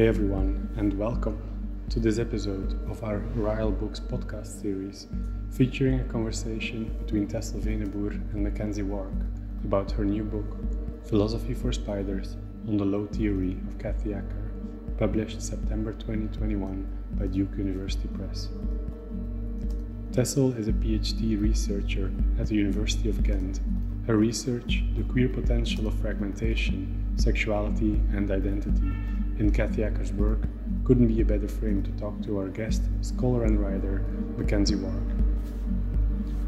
Hey everyone, and welcome to this episode of our Rile Books podcast series, featuring a conversation between Tessel Veneboer and McKenzie Wark about her new book, Philosophy for Spiders on the Low Theory of Kathy Acker, published September 2021 by Duke University Press. Tessel is a PhD researcher at the University of Ghent. Her research, The Queer Potential of Fragmentation, Sexuality and Identity, in Kathy Acker's work, couldn't be a better frame to talk to our guest, scholar and writer, McKenzie Wark.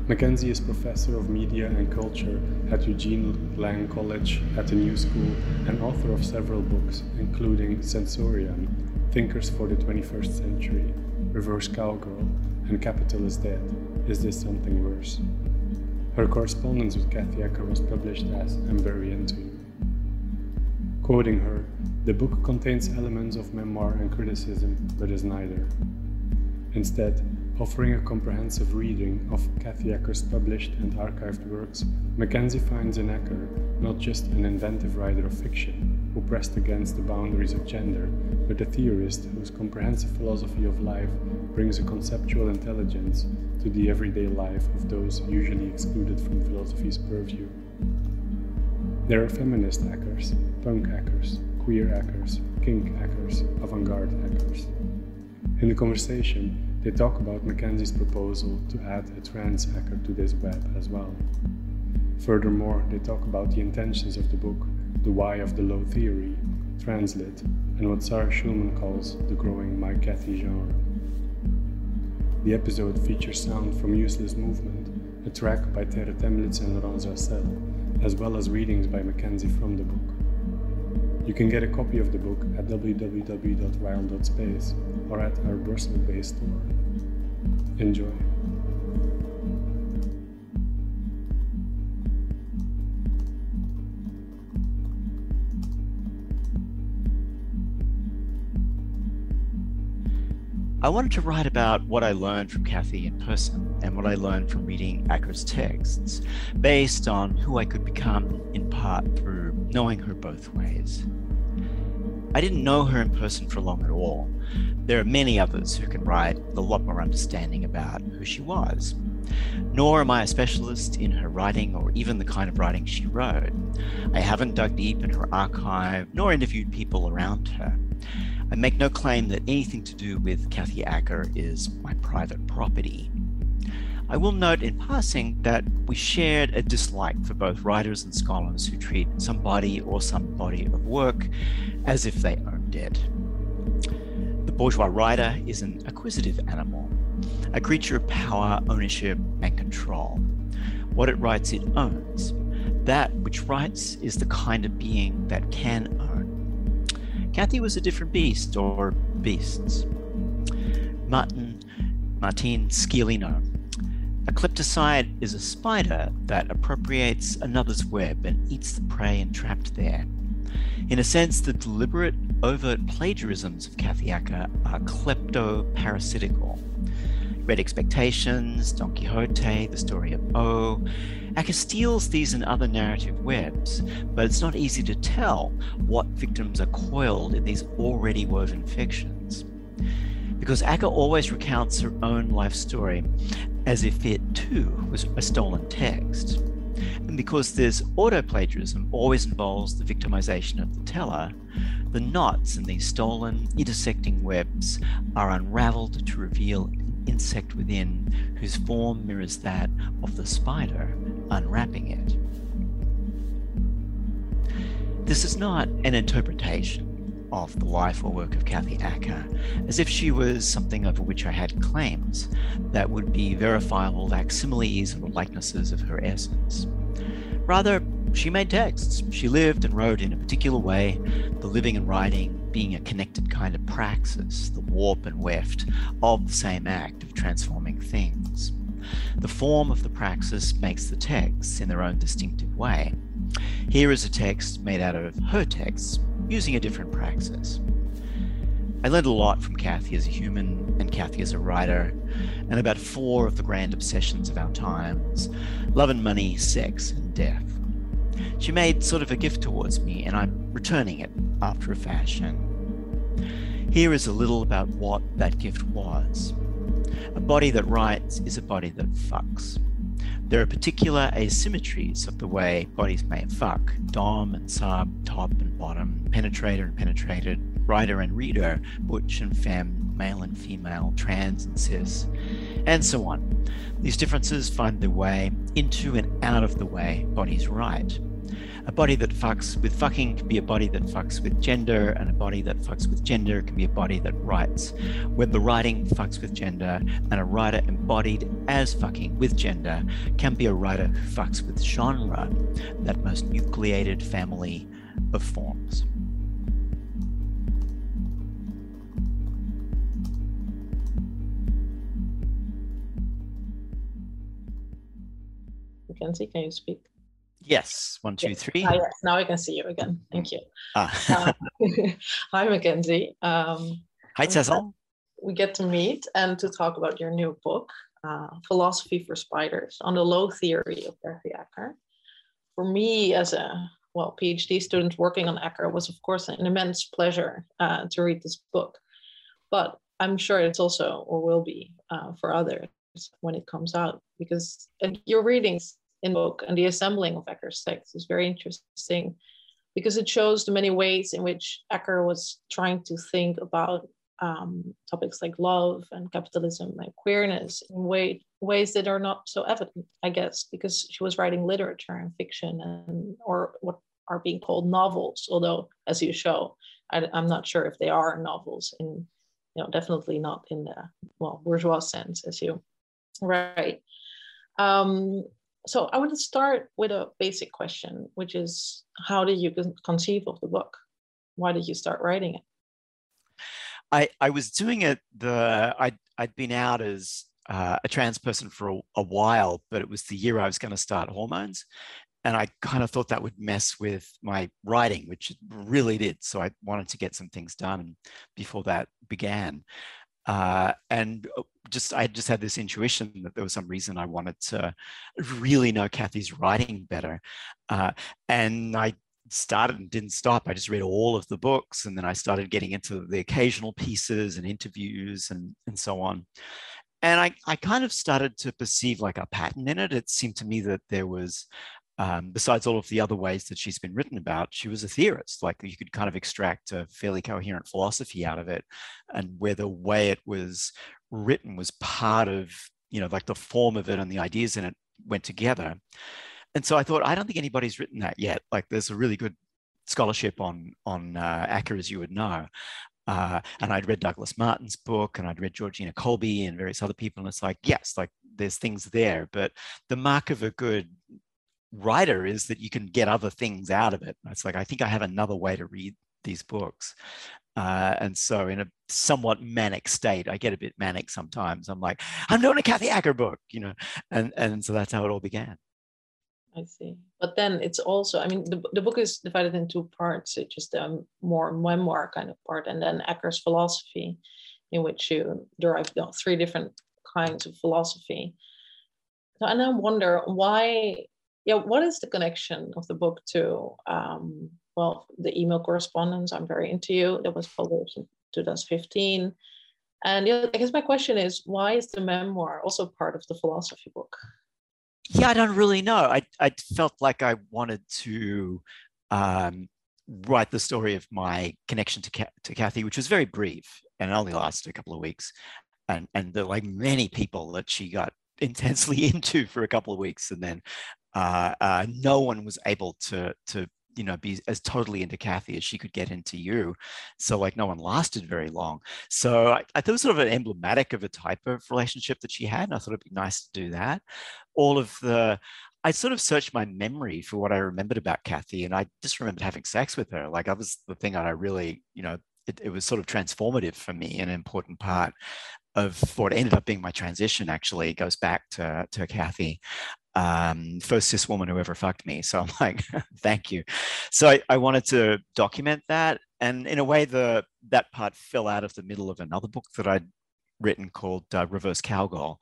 McKenzie is professor of media and culture at Eugene Lang College at the New School and author of several books, including Sensoria, Thinkers for the 21st Century, Reverse Cowgirl, and Capital is Dead. Is This Something Worse? Her correspondence with Kathy Acker was published as I'm Very Into You. Quoting her, the book contains elements of memoir and criticism, but is neither. Instead, offering a comprehensive reading of Kathy Acker's published and archived works, McKenzie finds in Acker not just an inventive writer of fiction who pressed against the boundaries of gender, but a theorist whose comprehensive philosophy of life brings a conceptual intelligence to the everyday life of those usually excluded from philosophy's purview. There are feminist Ackers, punk Ackers, queer Ackers, kink Ackers, avant garde Ackers. In the conversation, they talk about McKenzie's proposal to add a trans Acker to this web as well. Furthermore, they talk about the intentions of the book, the why of the low theory, translit, and what Sarah Schulman calls the growing My Kathy genre. The episode features sound from Useless Movement, a track by Terre Thaemlitz and Laurence Vassel, as well as readings by McKenzie from the book. You can get a copy of the book at www.rile.space or at our Brussels-based store. Enjoy. I wanted to write about what I learned from Kathy in person and what I learned from reading Acker's texts, based on who I could become in part through knowing her both ways. I didn't know her in person for long at all. There are many others who can write with a lot more understanding about who she was. Nor am I a specialist in her writing or even the kind of writing she wrote. I haven't dug deep in her archive nor interviewed people around her. I make no claim that anything to do with Kathy Acker is my private property. I will note in passing that we shared a dislike for both writers and scholars who treat somebody or some body of work as if they owned it. The bourgeois writer is an acquisitive animal, a creature of power, ownership, and control. What it writes, it owns. That which writes is the kind of being that can own. Kathy was a different beast, or beasts. Martin, Martin Sciolino. A kleptocide is a spider that appropriates another's web and eats the prey entrapped there. In a sense, the deliberate, overt plagiarisms of Kathy Acker are klepto-parasitical. Great Expectations, Don Quixote, The Story of O. Acker steals these and other narrative webs, but it's not easy to tell what victims are coiled in these already woven fictions. Because Acker always recounts her own life story as if it too was a stolen text. And because this auto-plagiarism always involves the victimization of the teller, the knots in these stolen, intersecting webs are unraveled to reveal insect within whose form mirrors that of the spider unwrapping it. This is not an interpretation of the life or work of Kathy Acker, as if she was something over which I had claims that would be verifiable facsimiles or likenesses of her essence. Rather, she made texts. She lived and wrote in a particular way, the living and writing being a connected kind of praxis, the warp and weft of the same act of transforming things. The form of the praxis makes the texts in their own distinctive way. Here is a text made out of her texts, using a different praxis. I learned a lot from Kathy as a human and Kathy as a writer, and about four of the grand obsessions of our times love and money, sex, and death. She made sort of a gift towards me, and I'm returning it after a fashion. Here is a little about what that gift was. A body that writes is a body that fucks. There are particular asymmetries of the way bodies may fuck dom and sub, top and bottom, penetrator and penetrated, writer and reader, butch and femme, male and female, trans and cis, and so on. These differences find their way into and out of the way bodies write. A body that fucks with fucking can be a body that fucks with gender, and a body that fucks with gender can be a body that writes. When the writing fucks with gender, and a writer embodied as fucking with gender can be a writer who fucks with genre, that most nucleated family of forms. McKenzie, can you speak? Yes, one, two, three. Ah, yes, now I can see you again. Thank you. Ah. uh, hi, McKenzie. Um, hi, Tessel. We get to meet and to talk about your new book, uh, Philosophy for Spiders, on the low theory of Kathy Acker. For me, as a well PhD student working on Acker, was of course an immense pleasure uh, to read this book. But I'm sure it's also, or will be, uh, for others when it comes out, because your readings in book and the assembling of Acker's text is very interesting because it shows the many ways in which Acker was trying to think about um, topics like love and capitalism and queerness in way, ways that are not so evident, I guess, because she was writing literature and fiction and or what are being called novels. Although, as you show, I, am not sure if they are novels in, you know, definitely not in the well bourgeois sense, as you write. Um, so I want to start with a basic question, which is how did you conceive of the book? Why did you start writing it? I, I was doing it the I'd, I'd been out as uh, a trans person for a, a, while, but it was the year I was going to start hormones. And I kind of thought that would mess with my writing, which it really did. So I wanted to get some things done before that began. Uh, and uh, just I just had this intuition that there was some reason I wanted to really know Kathy's writing better, uh, and I started and didn't stop. I just read all of the books, and then I started getting into the occasional pieces and interviews and and so on. And I, I kind of started to perceive like a pattern in it. It seemed to me that there was um, besides all of the other ways that she's been written about, she was a theorist. Like you could kind of extract a fairly coherent philosophy out of it, and where the way it was written was part of, you know, like the form of it and the ideas in it went together. And so I thought, I don't think anybody's written that yet. Like there's a really good scholarship on on uh, Acker, as you would know. Uh, and I'd read Douglas Martin's book and I'd read Georgina Colby and various other people. And it's like, yes, like there's things there, but the mark of a good writer is that you can get other things out of it. It's like, I think I have another way to read these books. Uh, and so, in a somewhat manic state, I get a bit manic sometimes. I'm like, I'm doing a Kathy Acker book, you know, and and so that's how it all began. I see. But then it's also, I mean, the, the book is divided in two parts. It's just a more memoir kind of part, and then Acker's philosophy, in which you derive three different kinds of philosophy. So, and I wonder why yeah, what is the connection of the book to, um, well, the email correspondence, I'm very into you, that was published in 2015. And yeah, I guess my question is, why is the memoir also part of the philosophy book? Yeah, I don't really know. I, I felt like I wanted to um, write the story of my connection to, to Kathy, which was very brief and only lasted a couple of weeks. And, and the like many people that she got intensely into for a couple of weeks and then uh, uh, no one was able to to you know be as totally into Kathy as she could get into you. So like no one lasted very long. So I, I thought it was sort of an emblematic of a type of relationship that she had. And I thought it'd be nice to do that. All of the I sort of searched my memory for what I remembered about Kathy, and I just remembered having sex with her. Like that was the thing that I really, you know, it, it was sort of transformative for me, an important part of what ended up being my transition. Actually, goes back to to Kathy um, first cis woman who ever fucked me. So I'm like, thank you. So I, I, wanted to document that. And in a way, the that part fell out of the middle of another book that I'd written called uh, Reverse Cowgirl,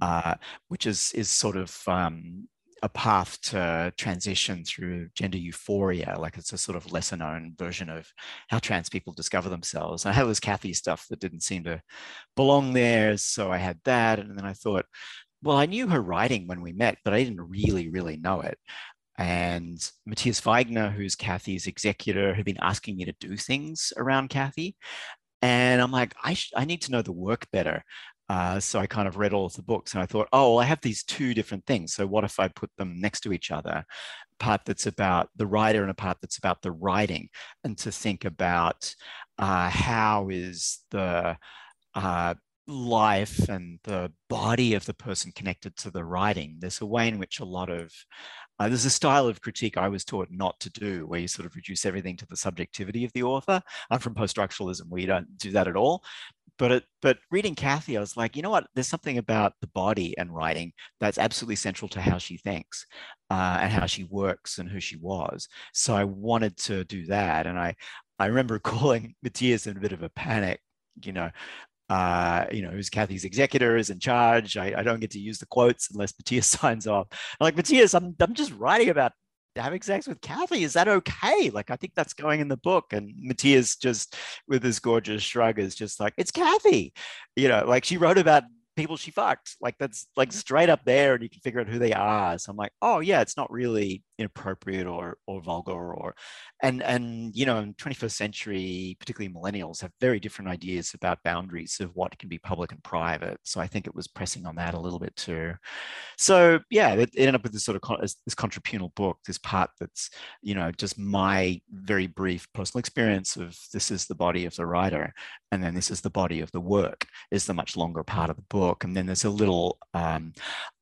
uh, which is is sort of um, a path to transition through gender euphoria. Like it's a sort of lesser known version of how trans people discover themselves. And I had this Kathy stuff that didn't seem to belong there. So I had that. And then I thought, well, I knew her writing when we met, but I didn't really, really know it. And Matias Viegener, who's Kathy's executor, had been asking me to do things around Kathy. And I'm like, I, sh- I need to know the work better. Uh, so I kind of read all of the books and I thought, oh, well, I have these two different things. So what if I put them next to each other? Part that's about the writer and a part that's about the writing, and to think about uh, how is the uh, life and the body of the person connected to the writing. There's a way in which a lot of uh, there's a style of critique I was taught not to do, where you sort of reduce everything to the subjectivity of the author. I'm from post-structuralism, we don't do that at all. But it, but reading Kathy, I was like, you know what? There's something about the body and writing that's absolutely central to how she thinks uh, and how she works and who she was. So I wanted to do that, and I I remember calling Matias in a bit of a panic you know, uh, you know, who's Kathy's executor is in charge. I, I, don't get to use the quotes unless Matias signs off. I'm like, Matias, I'm, I'm just writing about having sex with Kathy. Is that okay? Like, I think that's going in the book. And Matias just with his gorgeous shrug is just like, it's Kathy. You know, like she wrote about people she fucked. Like that's like straight up there, and you can figure out who they are. So I'm like, oh yeah, it's not really inappropriate or or vulgar or and and you know in 21st century particularly millennials have very different ideas about boundaries of what can be public and private so i think it was pressing on that a little bit too so yeah it, it ended up with this sort of this contrapuntal book this part that's you know just my very brief personal experience of this is the body of the writer and then this is the body of the work is the much longer part of the book and then there's a little um,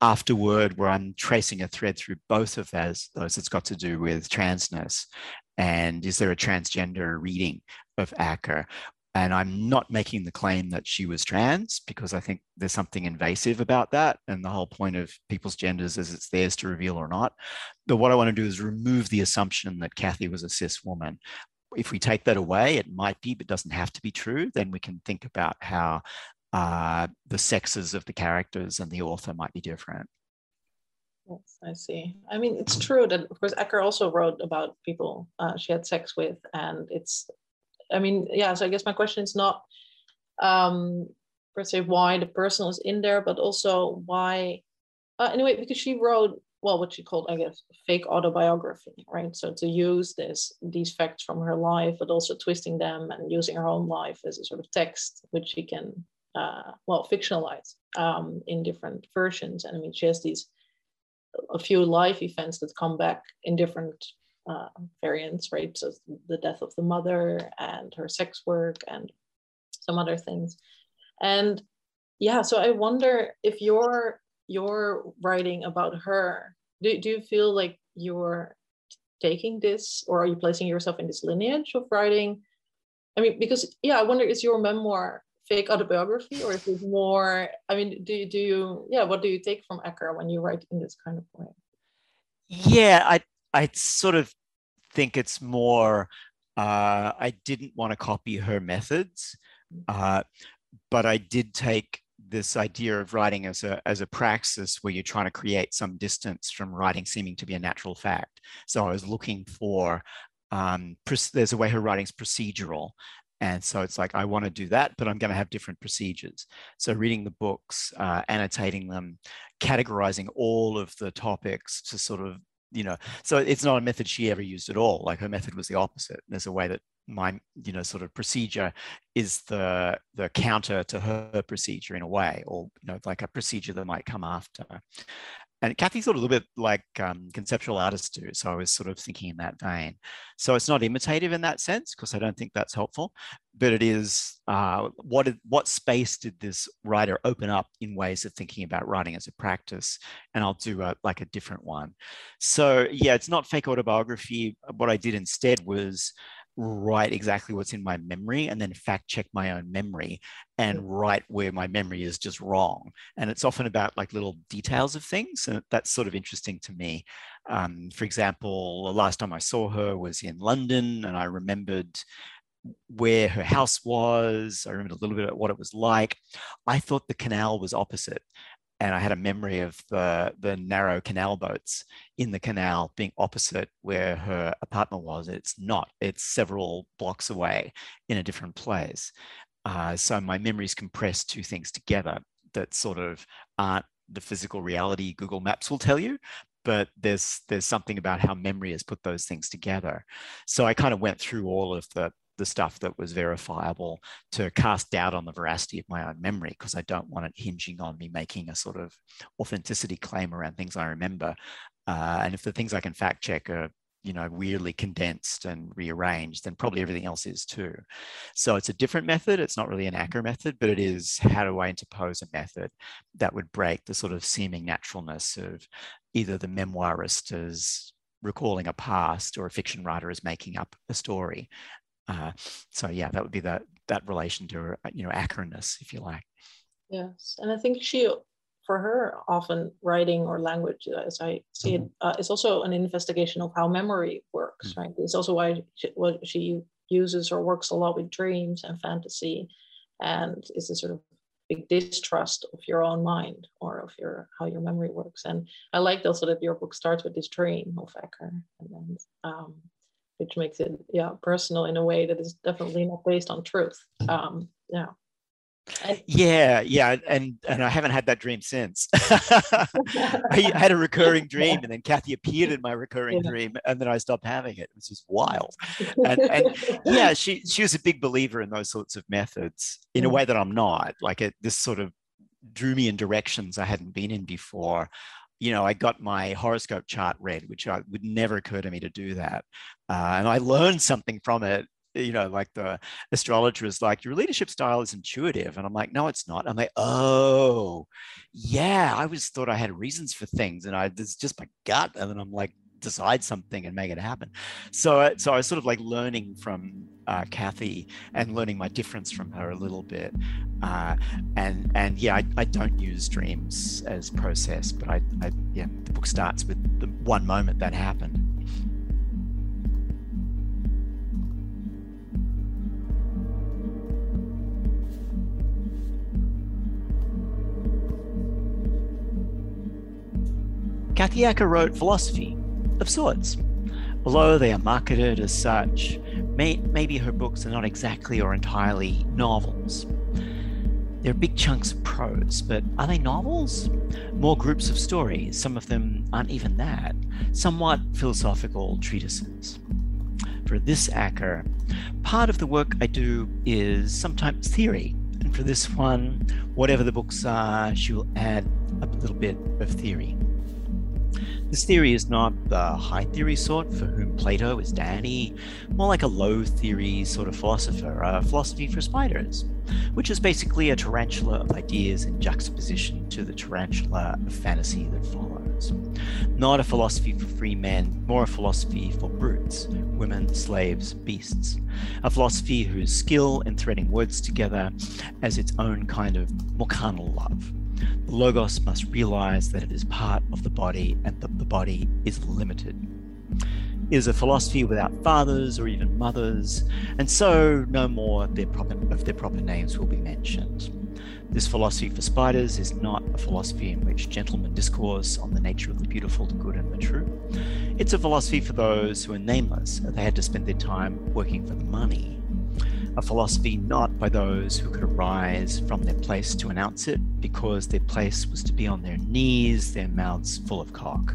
afterword where i'm tracing a thread through both of those those that's got to do with transness and is there a transgender reading of Acker? And I'm not making the claim that she was trans because I think there's something invasive about that. And the whole point of people's genders is it's theirs to reveal or not. But what I want to do is remove the assumption that Kathy was a cis woman. If we take that away, it might be, but doesn't have to be true. Then we can think about how uh, the sexes of the characters and the author might be different. Yes, I see. I mean, it's true that, of course, Acker also wrote about people uh, she had sex with, and it's, I mean, yeah. So I guess my question is not um, per se why the personal is in there, but also why. Uh, anyway, because she wrote well, what she called, I guess, fake autobiography, right? So to use this these facts from her life, but also twisting them and using her own life as a sort of text, which she can, uh, well, fictionalized um, in different versions. And I mean, she has these a few life events that come back in different uh, variants, right? So the death of the mother and her sex work and some other things. And yeah, so I wonder if you're you're writing about her, do, do you feel like you're taking this or are you placing yourself in this lineage of writing? I mean, because yeah, I wonder is your memoir fake autobiography or is it more i mean do you do you yeah what do you take from Acker when you write in this kind of way yeah i i sort of think it's more uh, i didn't want to copy her methods mm. uh, but i did take this idea of writing as a as a praxis where you're trying to create some distance from writing seeming to be a natural fact so i was looking for um, there's a way her writing's procedural and so it's like, I want to do that, but I'm going to have different procedures. So reading the books, uh, annotating them, categorizing all of the topics to sort of, you know, so it's not a method she ever used at all. Like her method was the opposite. There's a way that my, you know, sort of procedure is the the counter to her procedure in a way, or you know, like a procedure that might come after. And Kathy's a little bit like um, conceptual artists do. So I was sort of thinking in that vein. So it's not imitative in that sense, because I don't think that's helpful, but it is uh, what, what space did this writer open up in ways of thinking about writing as a practice? And I'll do a, like a different one. So yeah, it's not fake autobiography. What I did instead was write exactly what's in my memory and then fact check my own memory and write where my memory is just wrong. And it's often about like little details of things and that's sort of interesting to me. Um, for example the last time i saw her was in london and i remembered where her house was. I remembered a little bit of what it was like. I thought the canal was opposite and I had a memory of the the narrow canal boats in the canal being opposite where her apartment was. It's not. It's several blocks away in a different place. Uh, so my memories compress two things together that sort of aren't the physical reality Google Maps will tell you, but there's there's something about how memory has put those things together. So I kind of went through all of the the stuff that was verifiable to cast doubt on the veracity of my own memory because I don't want it hinging on me making a sort of authenticity claim around things I remember. Uh, and if the things I can fact check are you know weirdly condensed and rearranged then probably everything else is too. So it's a different method. It's not really an Acker method but it is how do i interpose a method that would break the sort of seeming naturalness of either the memoirist as recalling a past or a fiction writer as making up a story uh, so yeah, that would be that that relation to you know accurateness, if you like. Yes, and I think she, for her, often writing or language, as I see it, mm-hmm. uh, is also an investigation of how memory works. Mm-hmm. Right, it's also why she, what she uses or works a lot with dreams and fantasy, and is a sort of big distrust of your own mind or of your how your memory works. And I like also that your book starts with this dream of Acker, and then um, which makes it yeah personal in a way that is definitely not based on truth. Um yeah. And, yeah yeah and and i haven't had that dream since. I had a recurring dream and then kathy appeared in my recurring yeah. dream and then i stopped having it it was just wild. And, and yeah she she was a big believer in those sorts of methods in a way that i'm not. Like it this sort of drew me in directions i hadn't been in before you know, I got my horoscope chart read, which I, would never occur to me to do that. Uh, and I learned something from it. You know, like the astrologer is like, your leadership style is intuitive. And I'm like, no, it's not. I'm like, oh, yeah, I always thought I had reasons for things. And I, it's just my gut. And then I'm like, decide something and make it happen. So, uh, so I was sort of like learning from uh, Kathy and learning my difference from her a little bit. Uh, and and yeah, I, I don't use dreams as process, but I, I yeah, the book starts with the one moment that happened. Kathy Acker wrote philosophy, of sorts. Although they are marketed as such, may, maybe her books are not exactly or entirely novels. They're big chunks of prose, but are they novels? More groups of stories, some of them aren't even that, somewhat philosophical treatises. For this Acker, part of the work I do is sometimes theory, and for this one, whatever the books are, she'll add a little bit of theory. This theory is not the high theory sort for whom Plato is daddy, more like a low theory sort of philosopher, a philosophy for spiders, which is basically a tarantula of ideas in juxtaposition to the tarantula of fantasy that follows. Not a philosophy for free men, more a philosophy for brutes, women, slaves, beasts. A philosophy whose skill in threading words together as its own kind of more carnal love the Logos must realize that it is part of the body and that the body is limited. It is a philosophy without fathers or even mothers, and so no more of their proper, of their proper names will be mentioned. This philosophy for spiders is not a philosophy in which gentlemen discourse on the nature of the beautiful, the good, and the true. It's a philosophy for those who are nameless, they had to spend their time working for the money a philosophy not by those who could arise from their place to announce it, because their place was to be on their knees, their mouths full of cock.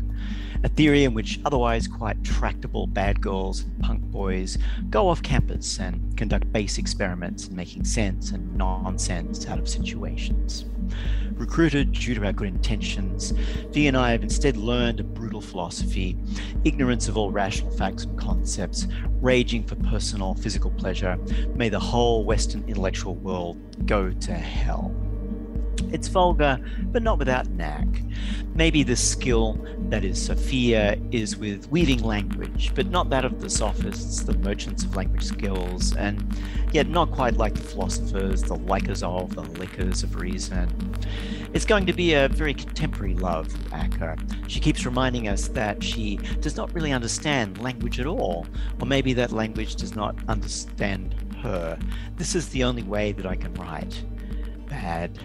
A theory in which otherwise quite tractable bad girls and punk boys go off campus and conduct base experiments in making sense and nonsense out of situations. Recruited due to our good intentions, V and I have instead learned a brutal philosophy, ignorance of all rational facts and concepts, raging for personal physical pleasure. May the whole Western intellectual world go to hell. It's vulgar, but not without knack. Maybe the skill that is Sophia is with weaving language, but not that of the sophists, the merchants of language skills, and yet not quite like the philosophers, the likers of, the lickers of reason. It's going to be a very contemporary love Acker. She keeps reminding us that she does not really understand language at all, or maybe that language does not understand her. This is the only way that I can write. Bad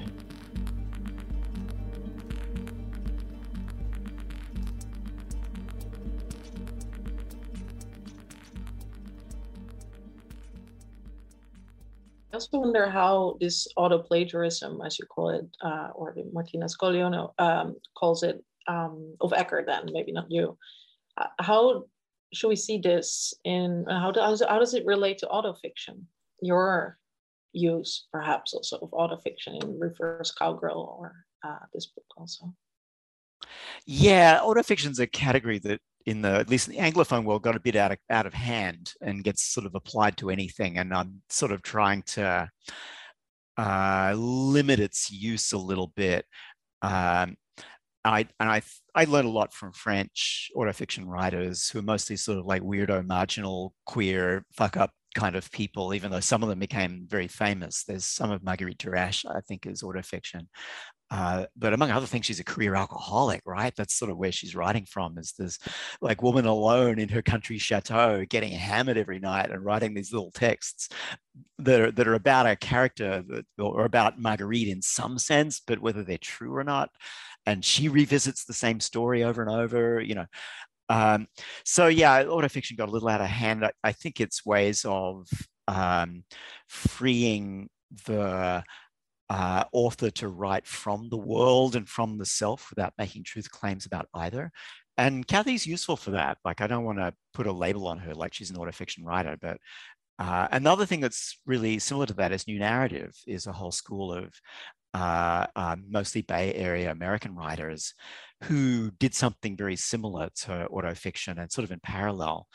also wonder how this auto plagiarism, as you call it, uh, or Martina Sciolino um, calls it, um, of Acker, then maybe not you. Uh, how should we see this in how does how does it relate to autofiction? Your use, perhaps, also of autofiction in reverse cowgirl or uh, this book also. Yeah, autofiction is a category that in the at least in the anglophone world got a bit out of out of hand and gets sort of applied to anything and i'm sort of trying to uh, limit its use a little bit um, I and I I learned a lot from French autofiction writers who are mostly sort of like weirdo, marginal, queer, fuck up kind of people, even though some of them became very famous. There's some of Marguerite Duras, I think, is autofiction. Uh, but among other things, she's a career alcoholic, right? That's sort of where she's writing from. Is this like woman alone in her country chateau, getting hammered every night and writing these little texts that are that are about a character that, or about Marguerite in some sense, but whether they're true or not. And she revisits the same story over and over. You know, um, so yeah, autofiction got a little out of hand. I, I think it's ways of um, freeing the uh, author to write from the world and from the self without making truth claims about either. And Kathy's useful for that. Like, I don't want to put a label on her like she's an autofiction writer, but uh, another thing that's really similar to that is new narrative is a whole school of uh, uh, mostly Bay Area American writers who did something very similar to autofiction and sort of in parallel.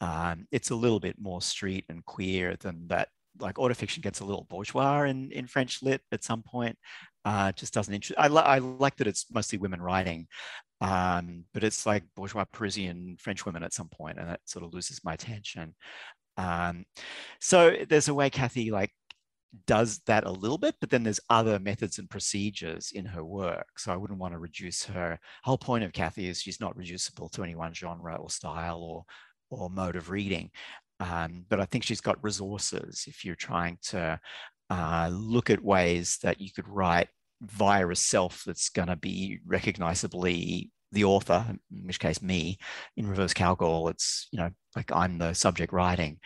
Um, it's a little bit more street and queer than that. Like autofiction gets a little bourgeois in, in French lit at some point. Uh, just doesn't interest. I, li- I like that it's mostly women writing, um, but it's like bourgeois Parisian French women at some point, and that sort of loses my attention. Um, so there's a way Kathy like does that a little bit, but then there's other methods and procedures in her work. So I wouldn't want to reduce her. Whole point of Kathy is she's not reducible to any one genre or style or or mode of reading. Um, but I think she's got resources if you're trying to uh, look at ways that you could write via a self that's going to be recognizably the author, in which case me, in reverse cowgirl, it's you know like I'm the subject writing,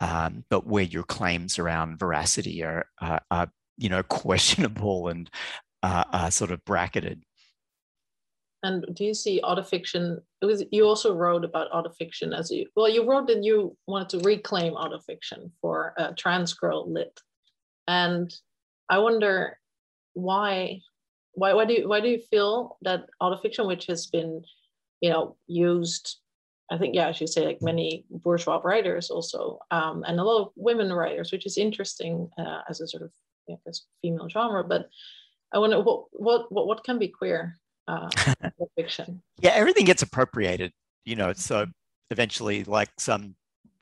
um, but where your claims around veracity are, uh, are you know, questionable and uh, are sort of bracketed. And do you see autofiction? Was you also wrote about autofiction as you well. You wrote that you wanted to reclaim autofiction for uh, trans girl lit, and I wonder why, why, why do you why do you feel that autofiction, which has been, you know, used I think, yeah, I should say like many bourgeois writers also, um, and a lot of women writers, which is interesting uh, as a sort of I guess, female genre. But I wonder what what what, what can be queer uh, fiction? Yeah, everything gets appropriated. You know, so eventually, like some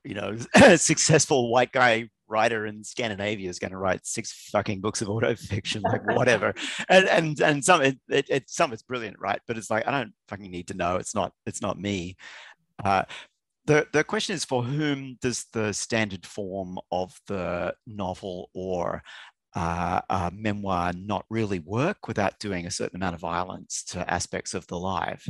you know successful white guy writer in Scandinavia is going to write six fucking books of auto fiction, like whatever. and and and some it, it, it, some it's brilliant, right? But it's like I don't fucking need to know. It's not it's not me. Uh, the, the question is for whom does the standard form of the novel or uh, memoir not really work without doing a certain amount of violence to aspects of the life?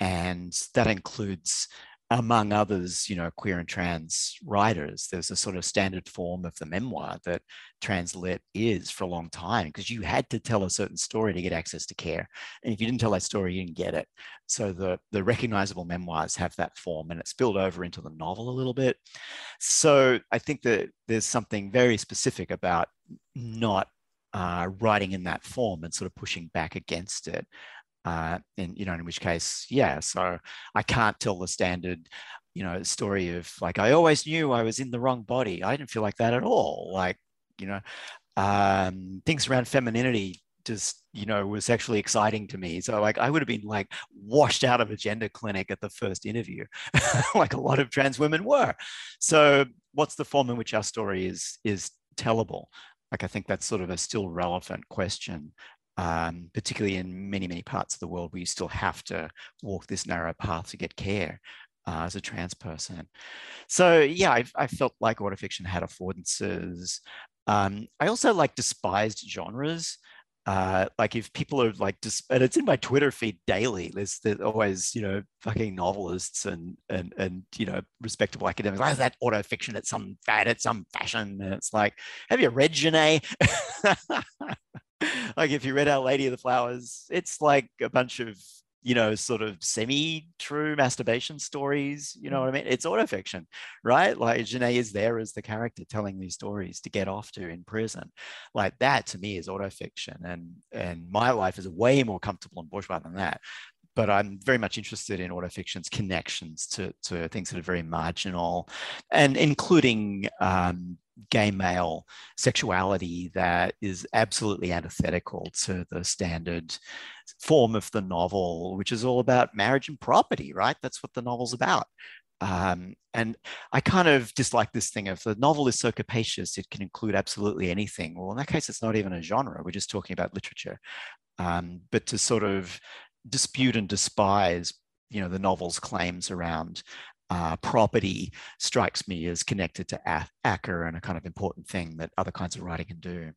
And that includes among others, you know, queer and trans writers, there's a sort of standard form of the memoir that translit is for a long time because you had to tell a certain story to get access to care. And if you didn't tell that story, you didn't get it. So the, the recognizable memoirs have that form and it's spilled over into the novel a little bit. So I think that there's something very specific about not uh, writing in that form and sort of pushing back against it uh, and you know in which case yeah so i can't tell the standard you know story of like i always knew i was in the wrong body. I didn't feel like that at all. Like you know um, things around femininity just you know was actually exciting to me. So like i would have been like washed out of a gender clinic at the first interview like a lot of trans women were. So what's the form in which our story is is tellable? Like i think that's sort of a still relevant question um, particularly in many, many parts of the world where you still have to walk this narrow path to get care uh, as a trans person. So yeah, I, I felt like autofiction had affordances. Um, I also like despised genres. uh, like if people are like just and it's in my twitter feed daily there's, there's always you know fucking novelists and and and you know respectable academics like that auto fiction at some fad at some fashion and it's like have you read Genet like if you read our lady of the flowers it's like a bunch of you know, sort of semi-true masturbation stories. You know mm. what I mean? It's autofiction, right? Like Genet is there as the character telling these stories to get off to in prison. Like that to me is autofiction. And and my life is way more comfortable and bourgeois than that. But I'm very much interested in autofiction's connections to, to things that are very marginal and including um, gay male sexuality that is absolutely antithetical to the standard form of the novel, which is all about marriage and property, right? That's what the novel's about. Um, and I kind of dislike this thing of the novel is so capacious, it can include absolutely anything. Well, in that case, it's not even a genre. We're just talking about literature. Um, but to sort of dispute and despise, you know, the novel's claims around uh, property strikes me as connected to Acker and a kind of important thing that other kinds of writing can do.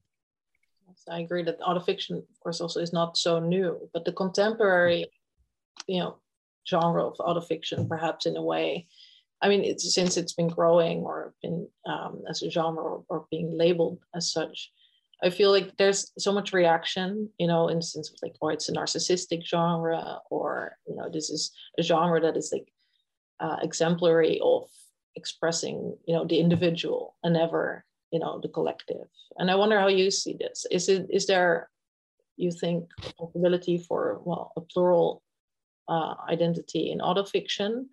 I agree that autofiction, of course, also is not so new, but the contemporary, you know, genre of autofiction, perhaps in a way, I mean, it's, since it's been growing or been um, as a genre or, or, being labeled as such, I feel like there's so much reaction, you know, in the sense of like, oh, it's a narcissistic genre, or you know, this is a genre that is like uh, exemplary of expressing, you know, the individual and never you know the collective. And i wonder how you see this. Is it is there you think possibility for well a plural uh, identity in autofiction?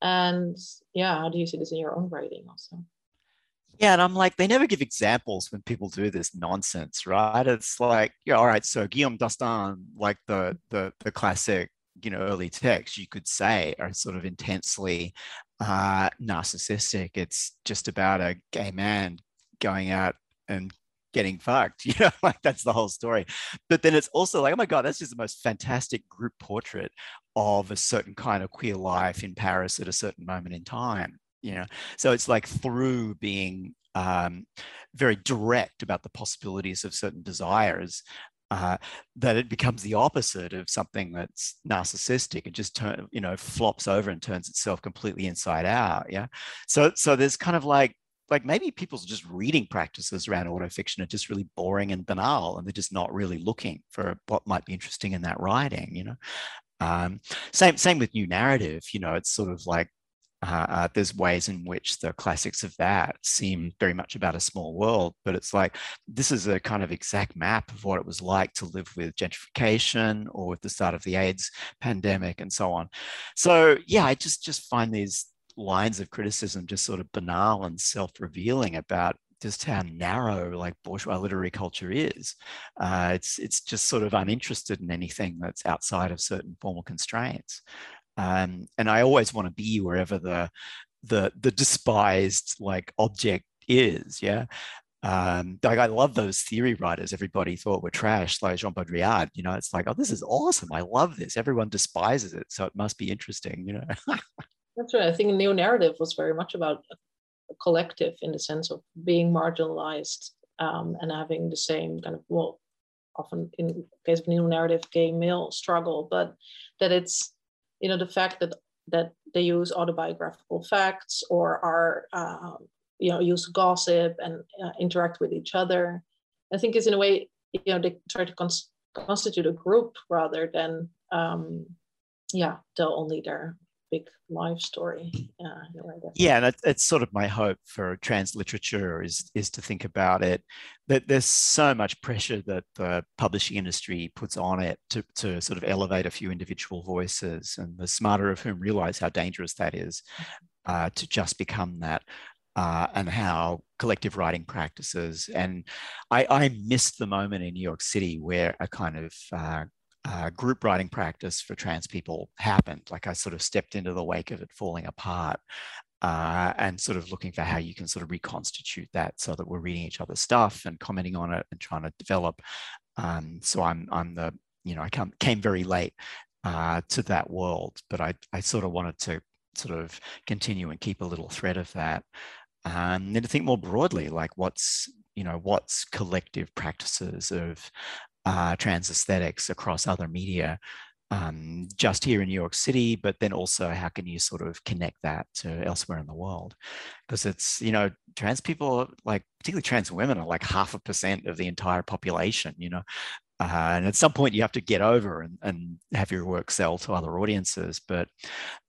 And yeah how do you see this in your own writing also yeah, and I'm like, they never give examples when people do this nonsense, right? It's like, yeah, all right, so Guillaume Dustan, like the the the classic, you know, early text, you could say are sort of intensely uh, narcissistic. It's just about a gay man going out and getting fucked you know like that's the whole story but then it's also like oh my god that's just the most fantastic group portrait of a certain kind of queer life in paris at a certain moment in time you know so it's like through being um, very direct about the possibilities of certain desires uh, that it becomes the opposite of something that's narcissistic. It just turn, you know, flops over and turns itself completely inside out. Yeah. So, so there's kind of like, like maybe people's just reading practices around autofiction are just really boring and banal, and they're just not really looking for what might be interesting in that writing. You know, um, same same with new narrative. You know, it's sort of like uh, uh, there's ways in which the classics of that seem very much about a small world, but it's like this is a kind of exact map of what it was like to live with gentrification or with the start of the AIDS pandemic and so on. So yeah, I just just find these lines of criticism just sort of banal and self-revealing about just how narrow like bourgeois literary culture is. Uh, it's it's just sort of uninterested in anything that's outside of certain formal constraints. Um, and I always want to be wherever the the the despised like object is. Yeah. Um, like I love those theory writers everybody thought were trash, like Jean Baudrillard. You know, it's like, oh, this is awesome. I love this. Everyone despises it, so it must be interesting. You know. That's right. I think new narrative was very much about a collective in the sense of being marginalized um, and having the same kind of well, often in case of new narrative, gay male struggle, but that it's you know the fact that that they use autobiographical facts or are um, you know use gossip and uh, interact with each other. I think is in a way you know they try to cons- constitute a group rather than um, yeah tell only their big life story. yeah, and it's sort of my hope for trans literature is is to think about it that there's so much pressure that the publishing industry puts on it to, to sort of elevate a few individual voices, and the smarter of whom realize how dangerous that is uh, to just become that. Uh, and how collective writing practices. And I, I missed the moment in New York City where a kind of uh, uh, group writing practice for trans people happened. Like I sort of stepped into the wake of it falling apart uh, and sort of looking for how you can sort of reconstitute that so that we're reading each other's stuff and commenting on it and trying to develop. Um, so I'm, I'm the, you know, I come, came very late uh, to that world, but I, I sort of wanted to sort of continue and keep a little thread of that. Um, and then to think more broadly, like what's, you know, what's collective practices of uh, trans aesthetics across other media um, just here in New York City, but then also how can you sort of connect that to elsewhere in the world? Because it's, you know, trans people, like particularly trans women, are like half a percent of the entire population, you know. Uh, and at some point you have to get over and, and have your work sell to other audiences. But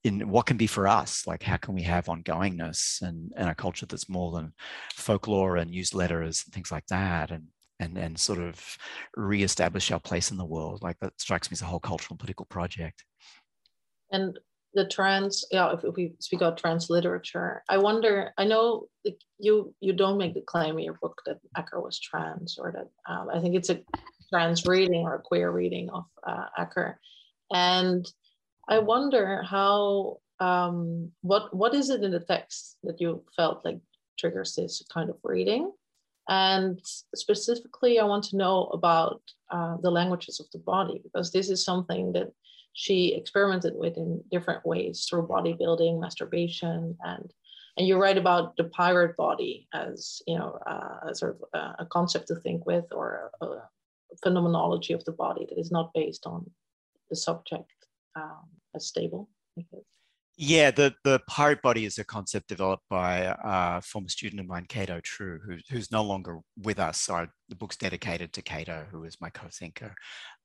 in what can be for us, like how can we have ongoingness and, and a culture that's more than folklore and newsletters and things like that? And and and sort of reestablish our place in the world. Like that strikes me as a whole cultural and political project. And the trans, yeah, if, we speak about trans literature, I wonder. I know you you don't make the claim in your book that Acker was trans, or that um, I think it's a trans reading or a queer reading of uh, Acker, and I wonder how um, what what is it in the text that you felt like triggers this kind of reading and specifically, I want to know about uh, the languages of the body, because this is something that she experimented with in different ways through bodybuilding, masturbation, and and you write about the pirate body as you know uh, sort of a, a, concept to think with or a, a, phenomenology of the body that is not based on the subject um, as stable. Yeah, the, the pirate body is a concept developed by a former student of mine, Cato True, who, who's no longer with us. So the book's dedicated to Cato, who is my co-thinker.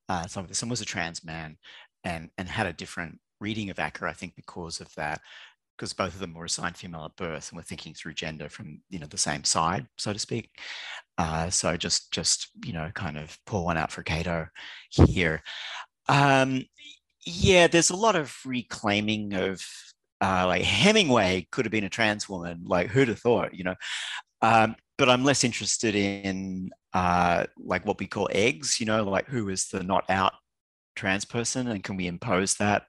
Uh, some of this, and was a trans man and, and had a different reading of Acker, I think, because of that, because both of them were assigned female at birth and were thinking through gender from, you know, the same side, so to speak. Uh, so just, just, you know, kind of pull one out for Cato here. Um, yeah, there's a lot of reclaiming of uh, like Hemingway could have been a trans woman. Like who'd have thought, you know? Um, but I'm less interested in uh, like what we call eggs, you know, like who is the not out trans person and can we impose that?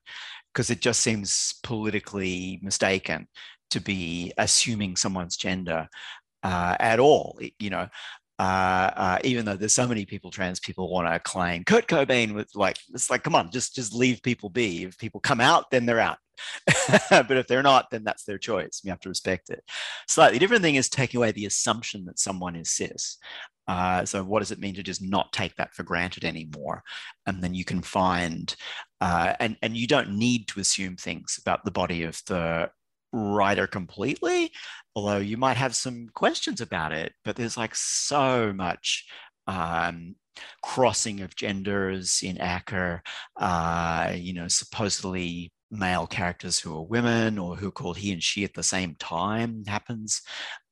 Because it just seems politically mistaken to be assuming someone's gender uh, at all, you know uh, uh, even though there's so many people, trans people want to claim Kurt Cobain with like, it's like, come on, just just leave people be. If people come out, then they're out. but if they're not, then that's their choice. You have to respect it. Slightly different thing is taking away the assumption that someone is cis. Uh, so what does it mean to just not take that for granted anymore? And then you can find, uh, and and you don't need to assume things about the body of the writer completely, although you might have some questions about it. But there's like so much um, crossing of genders in Acker, uh, you know, supposedly male characters who are women or who called he and she at the same time happens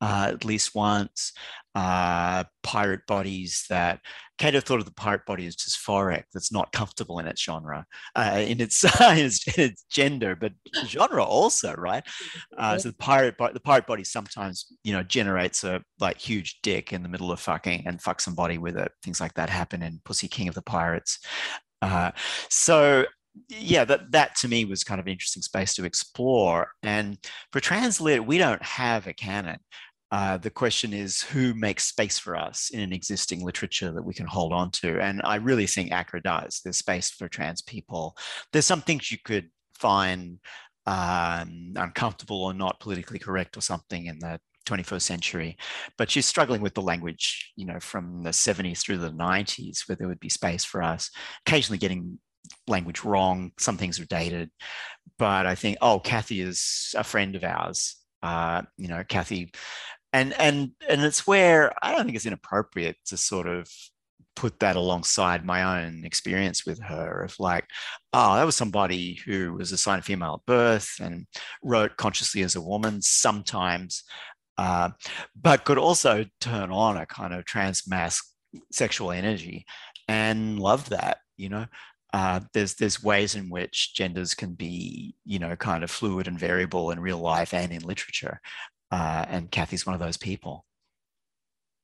uh, at least once. Uh, pirate bodies that Cato thought of the pirate body as dysphoric, that's not comfortable in its genre, uh, in, its, in, its, in its gender, but genre also, right? Uh, so the pirate the pirate body sometimes you know generates a like huge dick in the middle of fucking and fuck somebody with it. Things like that happen in Pussy King of the Pirates. Uh, so yeah, that that to me was kind of an interesting space to explore. And for translit, we don't have a canon. Uh, the question is who makes space for us in an existing literature that we can hold on to. And I really think Acker does. There's space for trans people. There's some things you could find um, uncomfortable or not politically correct or something in the 21st century, but she's struggling with the language, you know, from the 70s through the 90s, where there would be space for us, occasionally getting language wrong. Some things are dated, but I think, oh, Kathy is a friend of ours. Uh, you know, Kathy, and and and it's where I don't think it's inappropriate to sort of put that alongside my own experience with her of like, oh, that was somebody who was assigned female at birth and wrote consciously as a woman sometimes, uh, but could also turn on a kind of trans masc sexual energy and love that, you know? Uh, there's there's ways in which genders can be you know kind of fluid and variable in real life and in literature uh, and kathy's one of those people.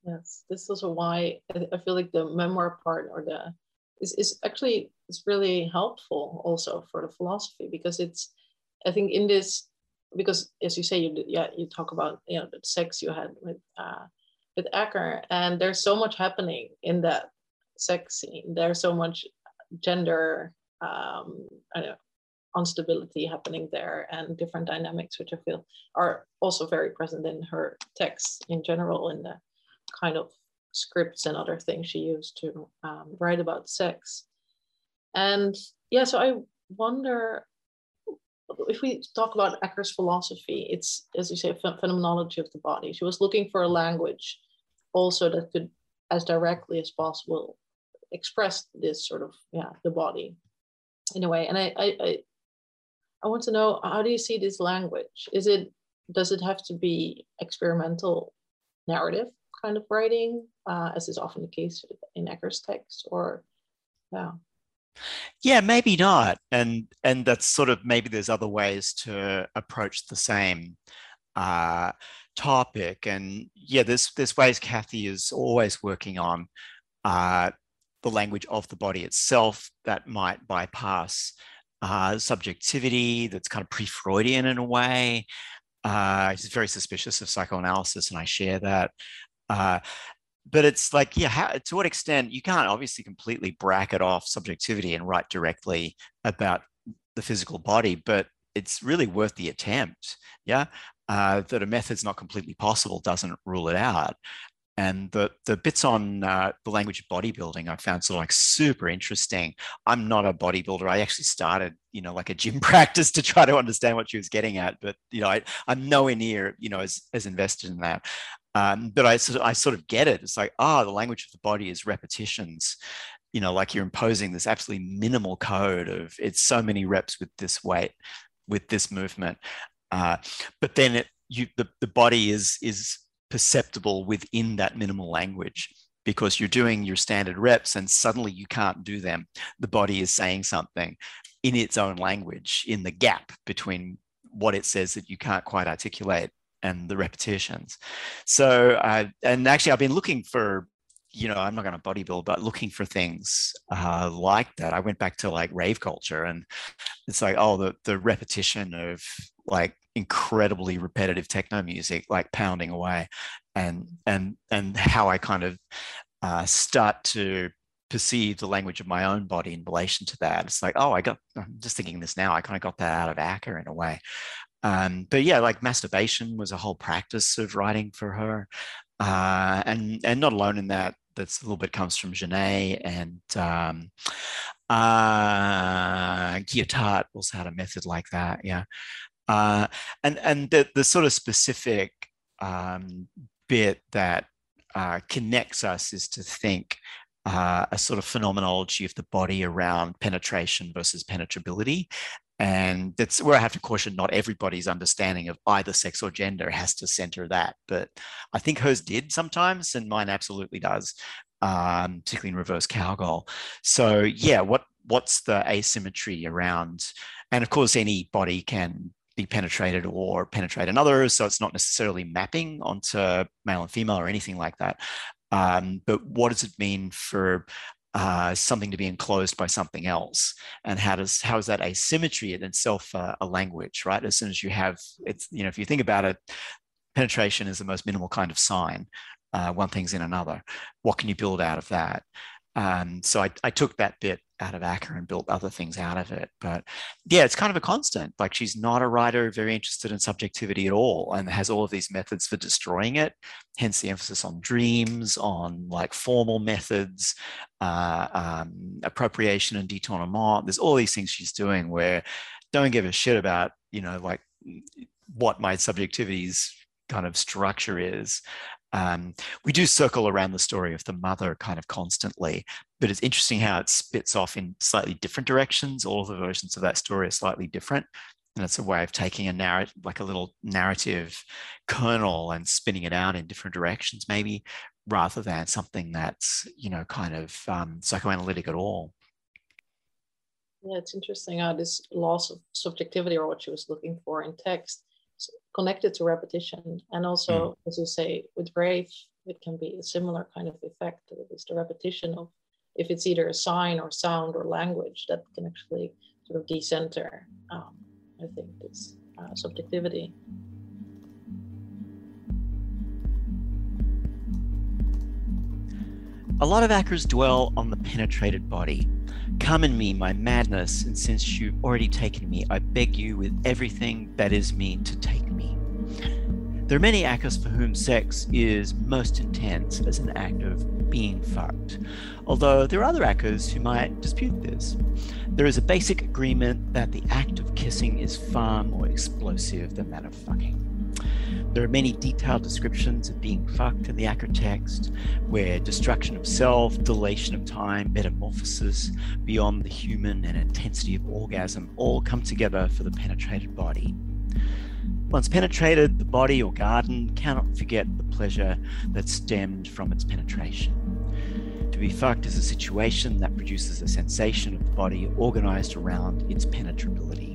Yes this is why i feel like the memoir part or the is, is actually it's really helpful also for the philosophy because it's i think in this because as you say you yeah you talk about you know the sex you had with uh with Acker and there's so much happening in that sex scene. There's so much gender um, I don't know, instability happening there and different dynamics, which I feel are also very present in her texts in general, in the kind of scripts and other things she used to um, write about sex. And yeah, so I wonder if we talk about Acker's philosophy, it's, as you say, phenomenology of the body. She was looking for a language also that could, as directly as possible, express this sort of, yeah, the body in a way. And I, I, I, I want to know, how do you see this language? Is it, does it have to be experimental narrative kind of writing, uh, as is often the case in Acker's text, or, yeah? Yeah, maybe not. And and that's sort of maybe there's other ways to approach the same uh, topic. And yeah, there's there's ways Kathy is always working on uh, the language of the body itself that might bypass uh, subjectivity that's kind of pre-Freudian in a way. Uh, he's very suspicious of psychoanalysis, and I share that. Uh, but it's like, yeah, how, to what extent you can't obviously completely bracket off subjectivity and write directly about the physical body, but it's really worth the attempt. Yeah. Uh, that a method's not completely possible doesn't rule it out. And the, the bits on uh, the language of bodybuilding I found sort of like super interesting. I'm not a bodybuilder. I actually started, you know, like a gym practice to try to understand what she was getting at. But, you know, I, I'm nowhere near, you know, as, as invested in that. Um, but I sort of, I sort of get it. It's like, ah, oh, the language of the body is repetitions. You know, like you're imposing this absolutely minimal code of it's so many reps with this weight, with this movement. Uh, but then it, you, the, the body is is perceptible within that minimal language because you're doing your standard reps and suddenly you can't do them. The body is saying something in its own language in the gap between what it says that you can't quite articulate and the repetitions. So, uh, and actually, I've been looking for, you know, I'm not going to bodybuild, but looking for things uh, like that. I went back to like rave culture, and it's like, oh, the the repetition of like incredibly repetitive techno music, like pounding away, and and and how I kind of uh, start to perceive the language of my own body in relation to that. It's like, oh, I got, I'm just thinking this now, I kind of got that out of Acker in a way. Um, but yeah, like masturbation was a whole practice of writing for her. Uh, and and not alone in that, that's a little bit comes from Genet and um, uh, Guyotat also had a method like that. Yeah. Uh, and and the, the sort of specific um, bit that uh, connects us is to think uh, a sort of phenomenology of the body around penetration versus penetrability and that's where I have to caution not everybody's understanding of either sex or gender has to center that. But I think hers did sometimes, and mine absolutely does, um, particularly in reverse cowgirl. So yeah, what what's the asymmetry around? And of course, any body can be penetrated or penetrate another. So it's not necessarily mapping onto male and female or anything like that. Um, but what does it mean for uh, something to be enclosed by something else and how does how is that asymmetry in itself a language right as soon as you have it's you know if you think about it penetration is the most minimal kind of sign uh, one thing's in another what can you build out of that um, so I, I took that bit out of Acker and built other things out of it. But yeah, it's kind of a constant. Like she's not a writer very interested in subjectivity at all and has all of these methods for destroying it. Hence the emphasis on dreams, on like formal methods, uh, um, appropriation and détournement. There's all these things she's doing where don't give a shit about, you know, like what my subjectivity's kind of structure is. Um, we do circle around the story of the mother kind of constantly, but it's interesting how it spits off in slightly different directions. All the versions of that story are slightly different. And it's a way of taking a narrative, like a little narrative kernel and spinning it out in different directions, maybe rather than something that's, you know, kind of um, psychoanalytic at all. Yeah, it's interesting how this loss of subjectivity or what she was looking for in text connected to repetition. And also, mm. as you say, with rave, it can be a similar kind of effect. It is the repetition of if it's either a sign or sound or language that can actually sort of decenter, um, I think, this uh, subjectivity. A lot of Ackers dwell on the penetrated body. Come in me, my madness, and since you've already taken me, I beg you with everything that is me to take me. There are many Ackers for whom sex is most intense as an act of being fucked, although there are other Ackers who might dispute this. There is a basic agreement that the act of kissing is far more explosive than that of fucking. There are many detailed descriptions of being fucked in the Acker text, where destruction of self, dilation of time, metamorphosis beyond the human, and intensity of orgasm all come together for the penetrated body. Once penetrated, the body or garden cannot forget the pleasure that stemmed from its penetration. To be fucked is a situation that produces a sensation of the body organized around its penetrability.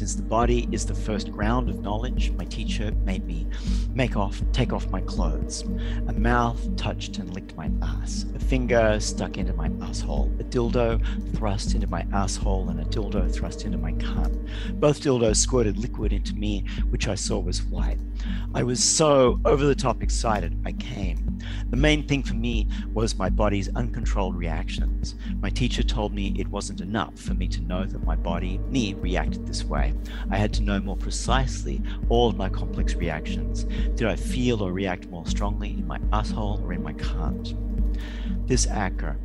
Since the body is the first ground of knowledge, my teacher made me make off, take off my clothes. A mouth touched and licked my ass. A finger stuck into my asshole. A dildo thrust into my asshole, and a dildo thrust into my cunt. Both dildos squirted liquid into me, which I saw was white. I was so over the top excited, I came. The main thing for me was my body's uncontrolled reactions. My teacher told me it wasn't enough for me to know that my body, me, reacted this way. I had to know more precisely all of my complex reactions. Did I feel or react more strongly in my asshole or in my cunt? This Acker,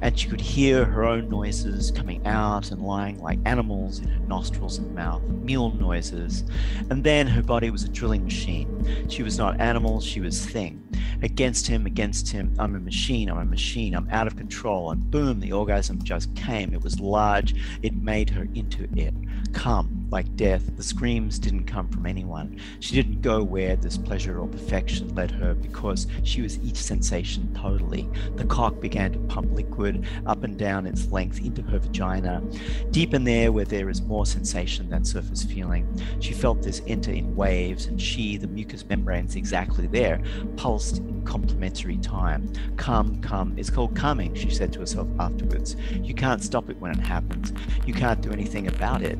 and she could hear her own noises coming out and lying like animals in her nostrils and mouth, mule noises. And then her body was a drilling machine. She was not animal, she was thing. Against him, against him, I'm a machine, I'm a machine, I'm out of control. And boom, the orgasm just came. It was large, it made her into it. Come, like death, the screams didn't come from anyone. She didn't go where this pleasure or perfection led her because she was each sensation totally. The cock began to pump liquid up and down its length into her vagina. Deep in there, where there is more sensation than surface feeling, she felt this enter in waves, and she, the mucous membranes exactly there, pulsed in complementary time. Come, come. It's called coming, she said to herself afterwards. You can't stop it when it happens. You can't do anything about it.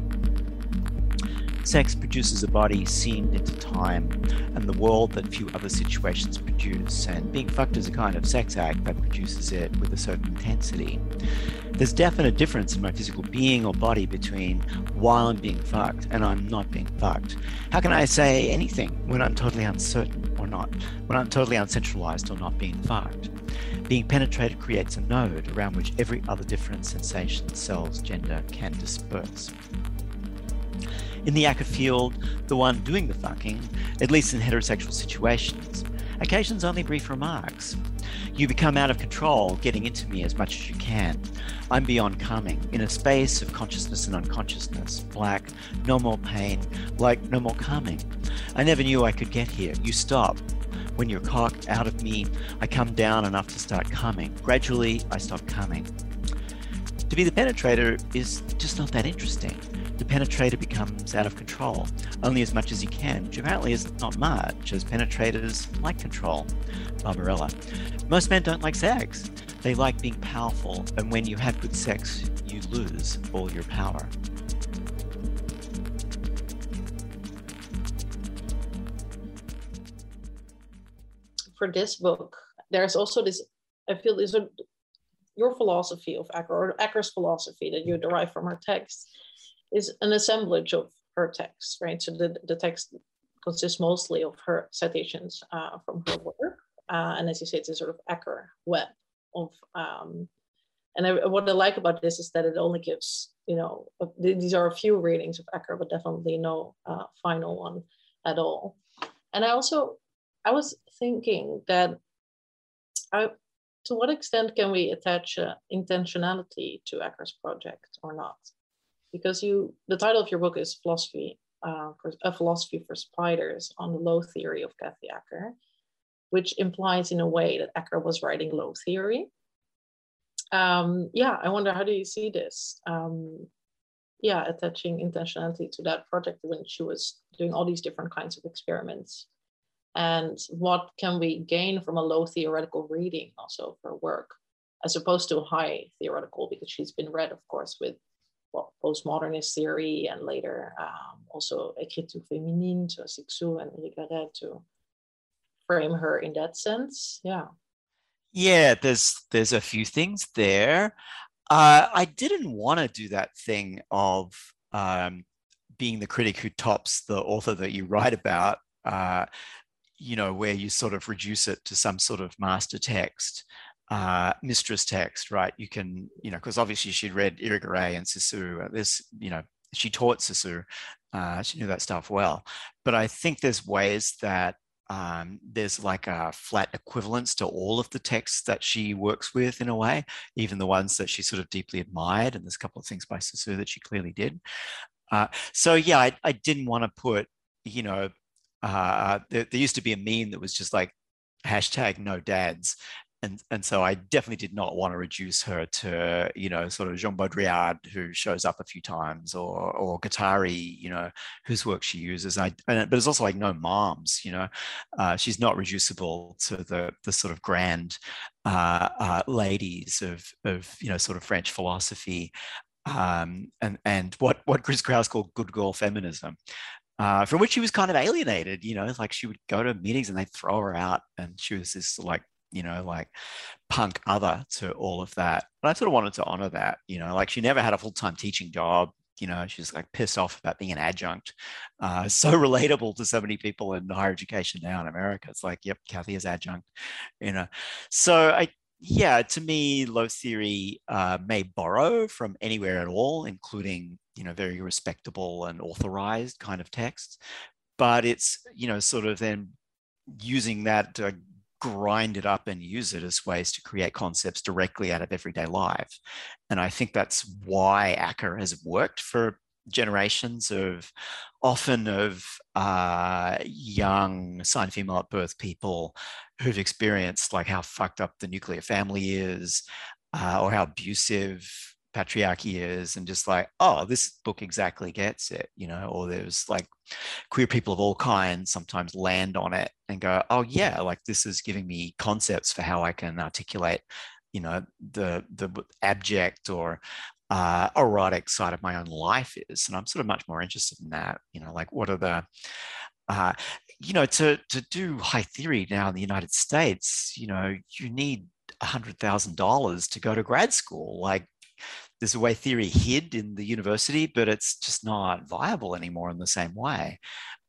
Sex produces a body seamed into time and the world that few other situations produce, and being fucked is a kind of sex act that produces it with a certain intensity. There's definite difference in my physical being or body between while I'm being fucked and I'm not being fucked. How can I say anything when I'm totally uncertain or not, when I'm totally uncentralized or not being fucked? Being penetrated creates a node around which every other different sensation, cells, gender can disperse in the Acker field, the one doing the fucking, at least in heterosexual situations. Occasions only brief remarks. You become out of control, getting into me as much as you can. I'm beyond coming, in a space of consciousness and unconsciousness. Black, no more pain, like no more coming. I never knew I could get here. You stop. When you're cocked out of me, I come down enough to start coming. Gradually, I stop coming. To be the penetrator is just not that interesting the penetrator becomes out of control, only as much as he can, which apparently is not much, as penetrators like control. Barbarella. Most men don't like sex. They like being powerful, and when you have good sex, you lose all your power. For this book, there's also this, I feel a, your philosophy of Acker, or Acker's philosophy that you derive from her text is an assemblage of her text, right? So the, the text consists mostly of her citations uh, from her work. Uh, and as you say, it's a sort of Acker web of, um, and I, what I like about this is that it only gives, you know, these are a few readings of Acker, but definitely no uh, final one at all. And I also, I was thinking that I, to what extent can we attach uh, intentionality to Acker's project or not? Because you the title of your book is philosophy uh, for, a philosophy for spiders on the low theory of Kathy Acker, which implies in a way that Acker was writing low theory. Um, yeah, I wonder how do you see this? Um, yeah, attaching intentionality to that project when she was doing all these different kinds of experiments. And what can we gain from a low theoretical reading also of her work, as opposed to a high theoretical, because she's been read, of course, with well, postmodernist theory and later um, also écriture féminine, to Cixous and Irigaray to frame her in that sense. Yeah. Yeah, there's there's a few things there. Uh, I didn't want to do that thing of um, being the critic who tops the author that you write about uh, you know, where you sort of reduce it to some sort of master text, uh, mistress text, right? You can, you know, because obviously she'd read Irigaray and Saussure. This, you know, she taught Saussure. Uh, she knew that stuff well. But I think there's ways that um, there's like a flat equivalence to all of the texts that she works with in a way, even the ones that she sort of deeply admired. And there's a couple of things by Saussure that she clearly did. Uh, so yeah, I, I didn't want to put, you know, uh, there, there, used to be a meme that was just like hashtag no dads and and so I definitely did not want to reduce her to you know sort of Jean Baudrillard who shows up a few times or or Guattari you know whose work she uses. I and, but it's also like no moms you know? Uh, she's not reducible to the the sort of grand uh, uh, ladies of of you know sort of French philosophy. Um, and and what what Chris Kraus called good girl feminism uh, from which she was kind of alienated. You know, like she would go to meetings and they'd throw her out, and she was this like you know, like punk other to all of that. But I sort of wanted to honor that, you know, like she never had a full time teaching job. You know, she's like pissed off about being an adjunct. Uh, so relatable to so many people in higher education now in America. It's like, yep, Kathy is adjunct, you know. So I, yeah, to me, low theory uh, may borrow from anywhere at all, including you know very respectable and authorized kind of texts, but it's you know sort of then using that to grind it up and use it as ways to create concepts directly out of everyday life. And I think that's why Acker has worked for generations of often of uh, young sign female at birth people who've experienced like how fucked up the nuclear family is uh, or how abusive patriarchy is and just like oh this book exactly gets it you know or there's like queer people of all kinds sometimes land on it and go oh yeah like this is giving me concepts for how i can articulate you know the the abject or uh, erotic side of my own life is and i'm sort of much more interested in that you know like what are the uh, you know to to do high theory now in the united states you know you need $100,000 to go to grad school. Like there's a way theory hid in the university, but it's just not viable anymore in the same way.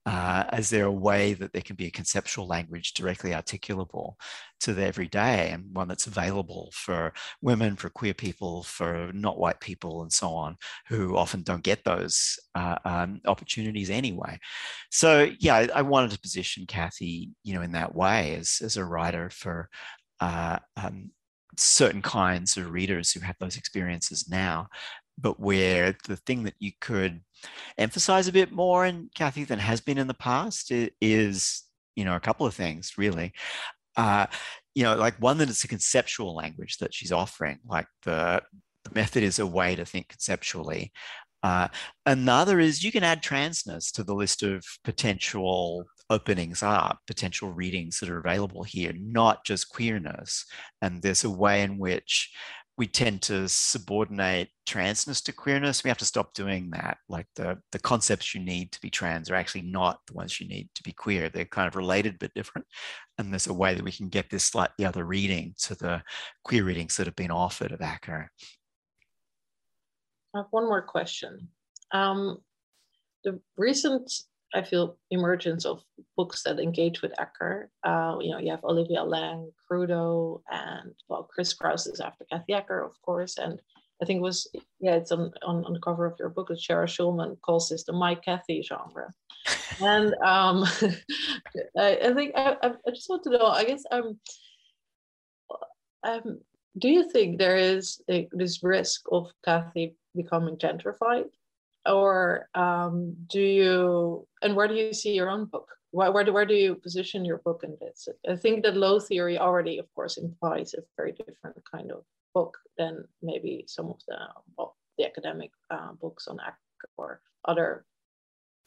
Uh, is there a way that there can be a conceptual language directly articulable to the everyday and one that's available for women, for queer people, for not white people, and so on, who often don't get those uh, um, opportunities anyway? So, yeah, I, I, wanted to position Kathy, you know, in that way as, as a writer for uh, um, certain kinds of readers who have those experiences now, but where the thing that you could emphasize a bit more in Kathy than has been in the past is, you know, a couple of things really. Uh, you know, like one that it's a conceptual language that she's offering, like the, the method is a way to think conceptually. Uh, another is you can add transness to the list of potential openings are, potential readings that are available here, not just queerness. And there's a way in which we tend to subordinate transness to queerness. We have to stop doing that. Like the, the concepts you need to be trans are actually not the ones you need to be queer. They're kind of related but different. And there's a way that we can get this slightly other reading to the queer readings that have been offered of Acker. I have one more question. Um, the recent I feel emergence of books that engage with Acker. Uh, you know, you have Olivia Laing, Crudo, and well, Chris Kraus is after Kathy Acker, of course. And I think it was yeah, it's on, on, on the cover of your book. That Sarah Schulman calls this the My Kathy genre. and um, I, I, think I, I just want to know. I guess um, um, do you think there is a, this risk of Kathy becoming gentrified? Or um, do you and where do you see your own book? Where, where, do, where do you position your book in this? I think that low theory already of course implies a very different kind of book than maybe some of the well, the academic uh, books on act or other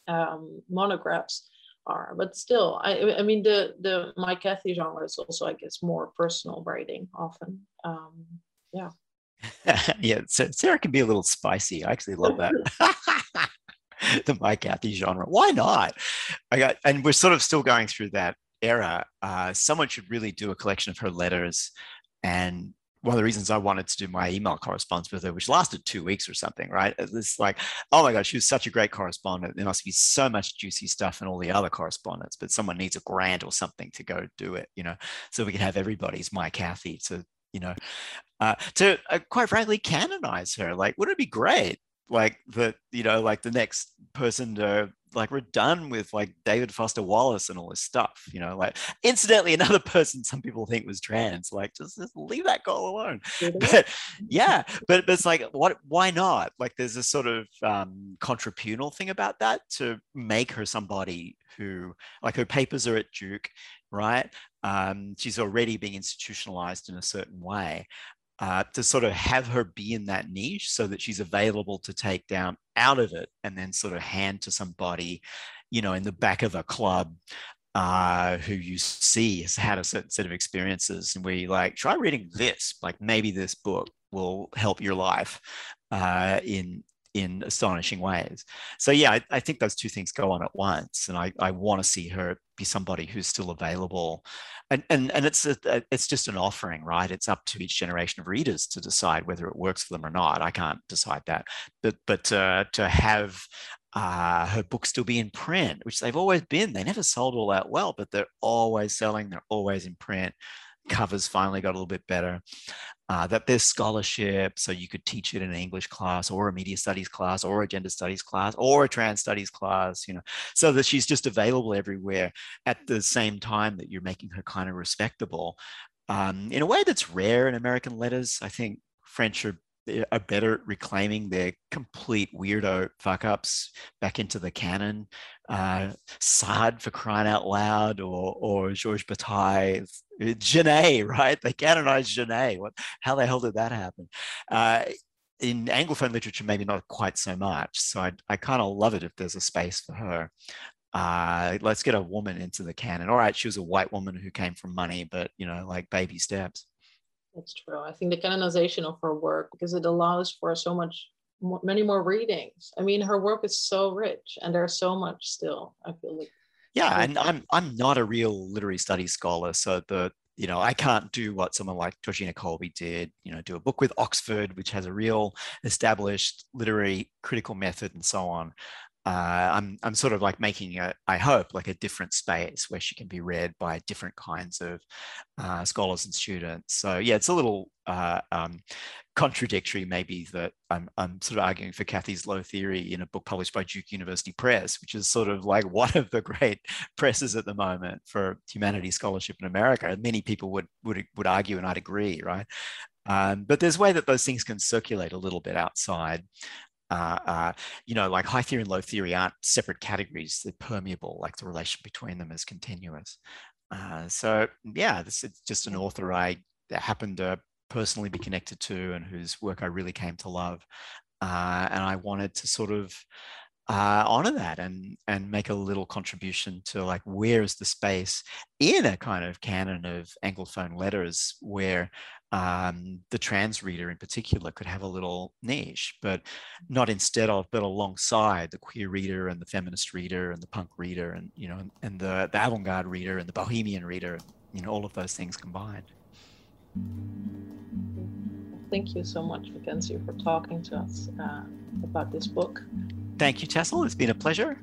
um, monographs are. But still I, I mean the the my Kathy genre is also i guess more personal writing often. Um, yeah yeah, Sarah can be a little spicy. I actually love that. the My Kathy genre. Why not? I got, and we're sort of still going through that era. Uh, someone should really do a collection of her letters and one of the reasons I wanted to do my email correspondence with her, which lasted two weeks or something, right? It's like, oh my God, she was such a great correspondent. There must be so much juicy stuff in all the other correspondence, but someone needs a grant or something to go do it, you know, so we can have everybody's my Kathy to, you know, uh, to uh, quite frankly canonize her. Like, wouldn't it be great? Like the, you know, like the next person to like we're done with like David Foster Wallace and all this stuff, you know. Like, incidentally, another person some people think was trans. Like, just, just leave that girl alone. But yeah, but, but it's like, what? Why not? Like, there's a sort of um, contrapuntal thing about that to make her somebody who, like, her papers are at Duke, right? Um, she's already being institutionalized in a certain way uh, to sort of have her be in that niche so that she's available to take down out of it and then sort of hand to somebody, you know, in the back of a club uh, who you see has had a certain set of experiences and where you like, try reading this, like maybe this book will help your life uh, in in astonishing ways. So yeah, I, I, think those two things go on at once, and I, I want to see her be somebody who's still available, and and and it's a, it's just an offering, right? It's up to each generation of readers to decide whether it works for them or not. I can't decide that, but but uh, to have uh, her books still be in print, which they've always been. They never sold all that well, but they're always selling. They're always in print covers finally got a little bit better. Uh, that there's scholarship, so you could teach it in an English class or a media studies class or a gender studies class or a trans studies class, you know, so that she's just available everywhere at the same time that you're making her kind of respectable um, in a way that's rare in American letters. I think French are are better at reclaiming their complete weirdo fuck ups back into the canon. Uh, for crying out loud, or or Georges Bataille, Genet, right? They canonized Genet. What? How the hell did that happen? Uh, in Anglophone literature, maybe not quite so much. So I, I kind of love it if there's a space for her. Uh, let's get a woman into the canon. All right, she was a white woman who came from money, but you know, like baby steps. That's true. I think the canonization of her work because it allows for so much, many more readings. I mean, her work is so rich, and there's so much still. I feel like. Yeah, and I'm I'm not a real literary studies scholar, so the you know I can't do what someone like Georgina Colby did. You know, do a book with Oxford, which has a real established literary critical method and so on uh, I'm, I'm sort of like making a, I hope, like a different space where she can be read by different kinds of uh, scholars and students. So yeah, it's a little uh, um, contradictory maybe that I'm, I'm sort of arguing for Kathy's Low Theory in a book published by Duke University Press, which is sort of like one of the great presses at the moment for humanities scholarship in America. And many people would, would, would argue and I'd agree, right? Um, but there's a way that those things can circulate a little bit outside uh, uh, you know, like high theory and low theory aren't separate categories; they're permeable. Like the relation between them is continuous. Uh, so yeah, this is just an author I happened to personally be connected to, and whose work I really came to love. Uh, and I wanted to sort of uh, honor that and and make a little contribution to like where is the space in a kind of canon of anglophone letters where um, the trans reader in particular could have a little niche, but not instead of, but alongside the queer reader and the feminist reader and the punk reader and you know and the, the avant-garde reader and the bohemian reader, you know all of those things combined. Thank you so much, McKenzie, for talking to us uh, about this book. Thank you, Tessel. It's been a pleasure.